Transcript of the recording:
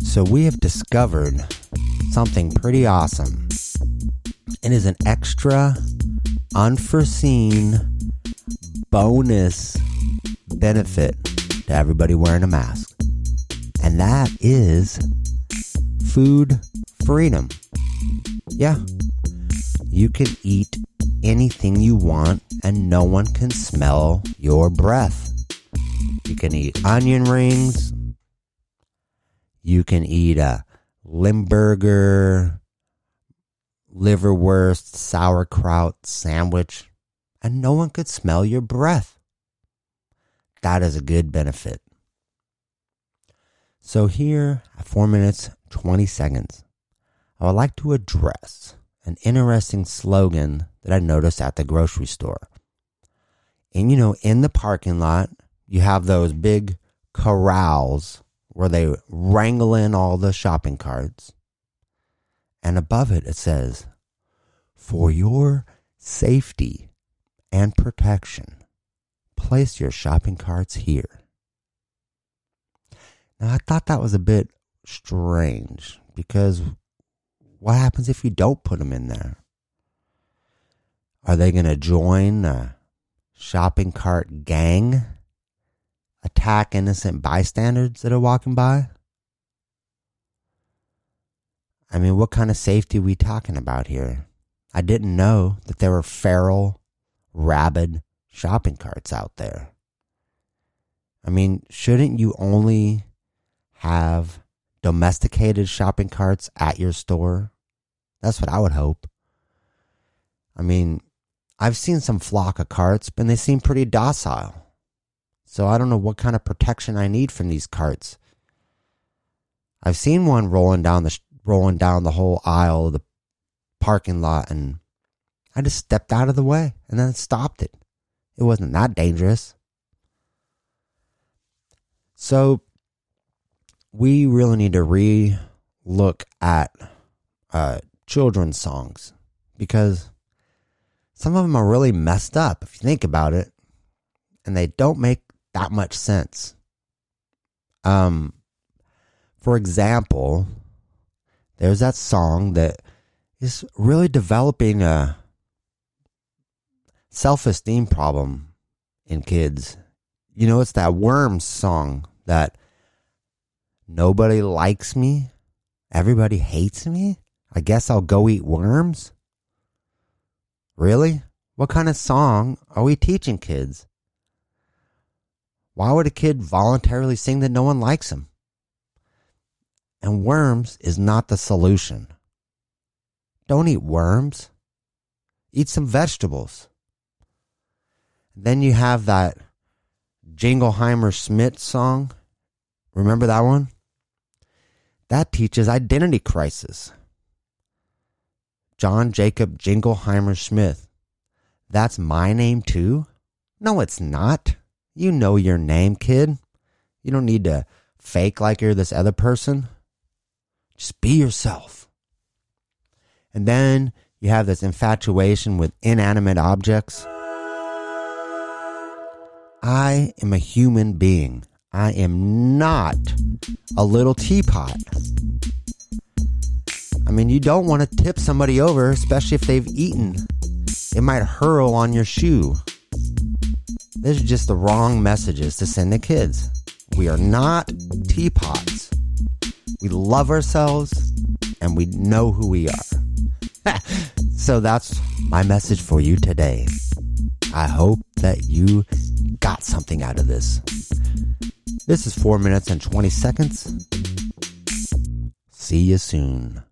So, we have discovered something pretty awesome. It is an extra, unforeseen bonus benefit to everybody wearing a mask. And that is food freedom. Yeah. You can eat anything you want and no one can smell your breath. You can eat onion rings. You can eat a Limburger, liverwurst, sauerkraut sandwich, and no one could smell your breath. That is a good benefit. So, here at 4 minutes 20 seconds, I would like to address an interesting slogan that I noticed at the grocery store. And you know, in the parking lot, you have those big corrals where they wrangle in all the shopping carts. And above it, it says, For your safety and protection, place your shopping carts here. Now, I thought that was a bit strange because what happens if you don't put them in there? Are they going to join a shopping cart gang? Attack innocent bystanders that are walking by? I mean, what kind of safety are we talking about here? I didn't know that there were feral, rabid shopping carts out there. I mean, shouldn't you only have domesticated shopping carts at your store? That's what I would hope. I mean, I've seen some flock of carts, and they seem pretty docile. So I don't know what kind of protection I need from these carts. I've seen one rolling down the rolling down the whole aisle of the parking lot, and I just stepped out of the way and then stopped it. It wasn't that dangerous. So we really need to re look at uh, children's songs because some of them are really messed up if you think about it, and they don't make that much sense. Um, for example, there's that song that is really developing a self esteem problem in kids. You know, it's that Worms song that nobody likes me, everybody hates me. I guess I'll go eat worms. Really? What kind of song are we teaching kids? Why would a kid voluntarily sing that no one likes him? And worms is not the solution. Don't eat worms. Eat some vegetables. Then you have that Jingleheimer Schmidt song. Remember that one? That teaches identity crisis. John Jacob Jingleheimer Smith. That's my name too? No, it's not. You know your name, kid. You don't need to fake like you're this other person. Just be yourself. And then you have this infatuation with inanimate objects. I am a human being. I am not a little teapot. I mean, you don't want to tip somebody over, especially if they've eaten. It might hurl on your shoe. These are just the wrong messages to send to kids. We are not teapots. We love ourselves and we know who we are. so that's my message for you today. I hope that you got something out of this. This is 4 minutes and 20 seconds. See you soon.